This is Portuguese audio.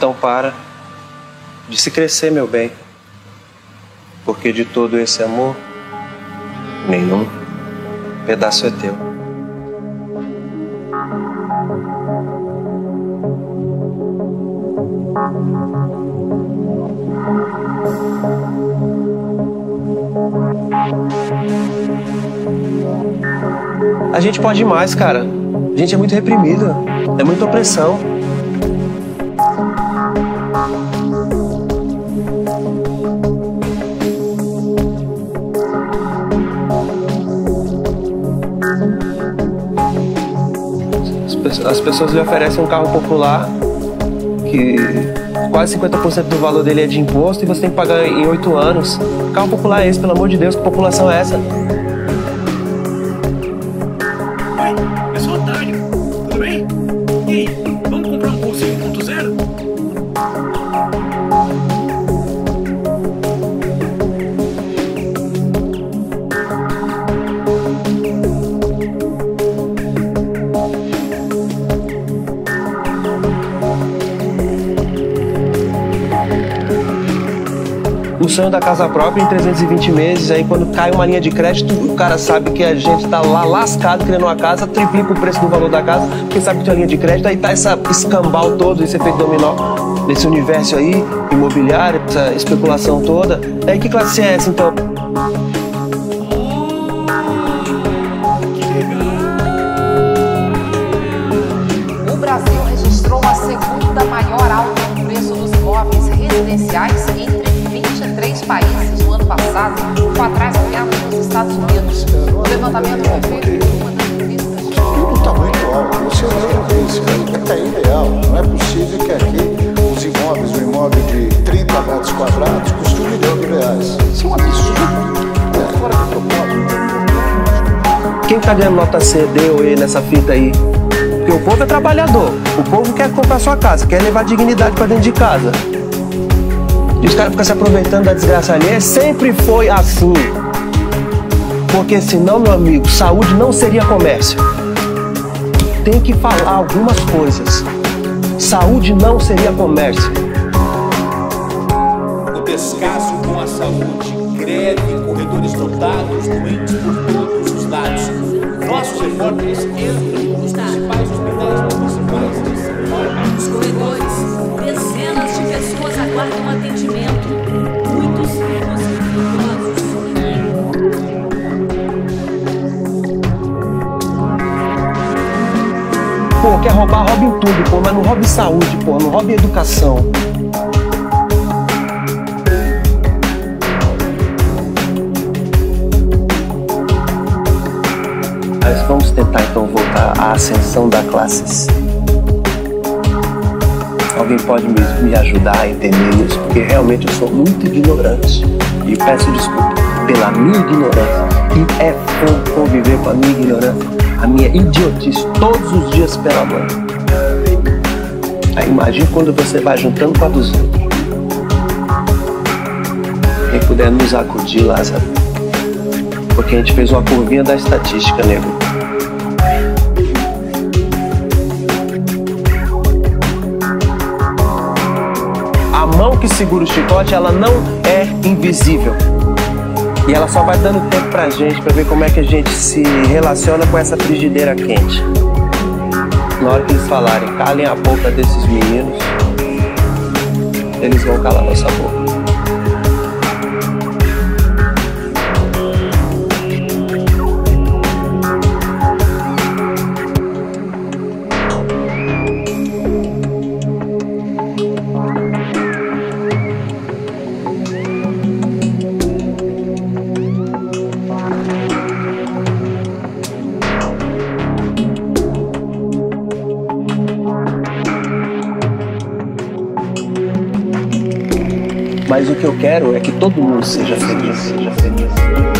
Então para de se crescer, meu bem, porque de todo esse amor, nenhum pedaço é teu. A gente pode mais, cara. A gente é muito reprimido. É muita opressão. As pessoas lhe oferecem um carro popular que quase 50% do valor dele é de imposto e você tem que pagar em oito anos. Carro popular é esse, pelo amor de Deus? Que população é essa? Sonho da casa própria em 320 meses. Aí quando cai uma linha de crédito, o cara sabe que a gente tá lá lascado querendo uma casa, triplica o preço do valor da casa, porque sabe que tem linha de crédito, aí tá essa escambau todo, esse efeito dominó nesse universo aí, imobiliário, essa especulação toda. Aí que classe é essa então? Passado, com atrás apenas nos Estados Unidos. O levantamento foi feito uma das revistas. Tudo está muito alto. Você não isso. É ideal. Não é possível que aqui os imóveis, um imóvel de 30 metros quadrados, custe um milhão de reais. Isso é um absurdo. É fora de propósito. Quem tá ganhando nota C, D ou E nessa fita aí? Porque o povo é trabalhador. O povo quer comprar sua casa, quer levar dignidade pra dentro de casa. E os caras ficam se aproveitando da desgraça alheia. Sempre foi assim. Porque senão, meu amigo, saúde não seria comércio. Tem que falar algumas coisas. Saúde não seria comércio. O descaso com a saúde, greve, corredores lotados, doentes por todos os lados. Nossos repórteres entram nos Pô, quer roubar, rouba em tudo, pô, mas não roube saúde, pô, não roube educação. Mas vamos tentar então voltar à ascensão da classe C. Alguém pode me, me ajudar a entender isso? Porque realmente eu sou muito ignorante. E peço desculpa pela minha ignorância. E é fogo conviver com a minha ignorância, a minha idiotice todos os dias pela manhã. Aí imagine quando você vai juntando com a dos outros. Quem puder nos acudir, Lázaro. Porque a gente fez uma curvinha da estatística, nego. A mão que segura o chicote, ela não é invisível. E ela só vai dando tempo pra gente pra ver como é que a gente se relaciona com essa frigideira quente. Na hora que eles falarem, calem a boca desses meninos, eles vão calar nossa boca. Mas o que eu quero é que todo mundo seja feliz, seja feliz.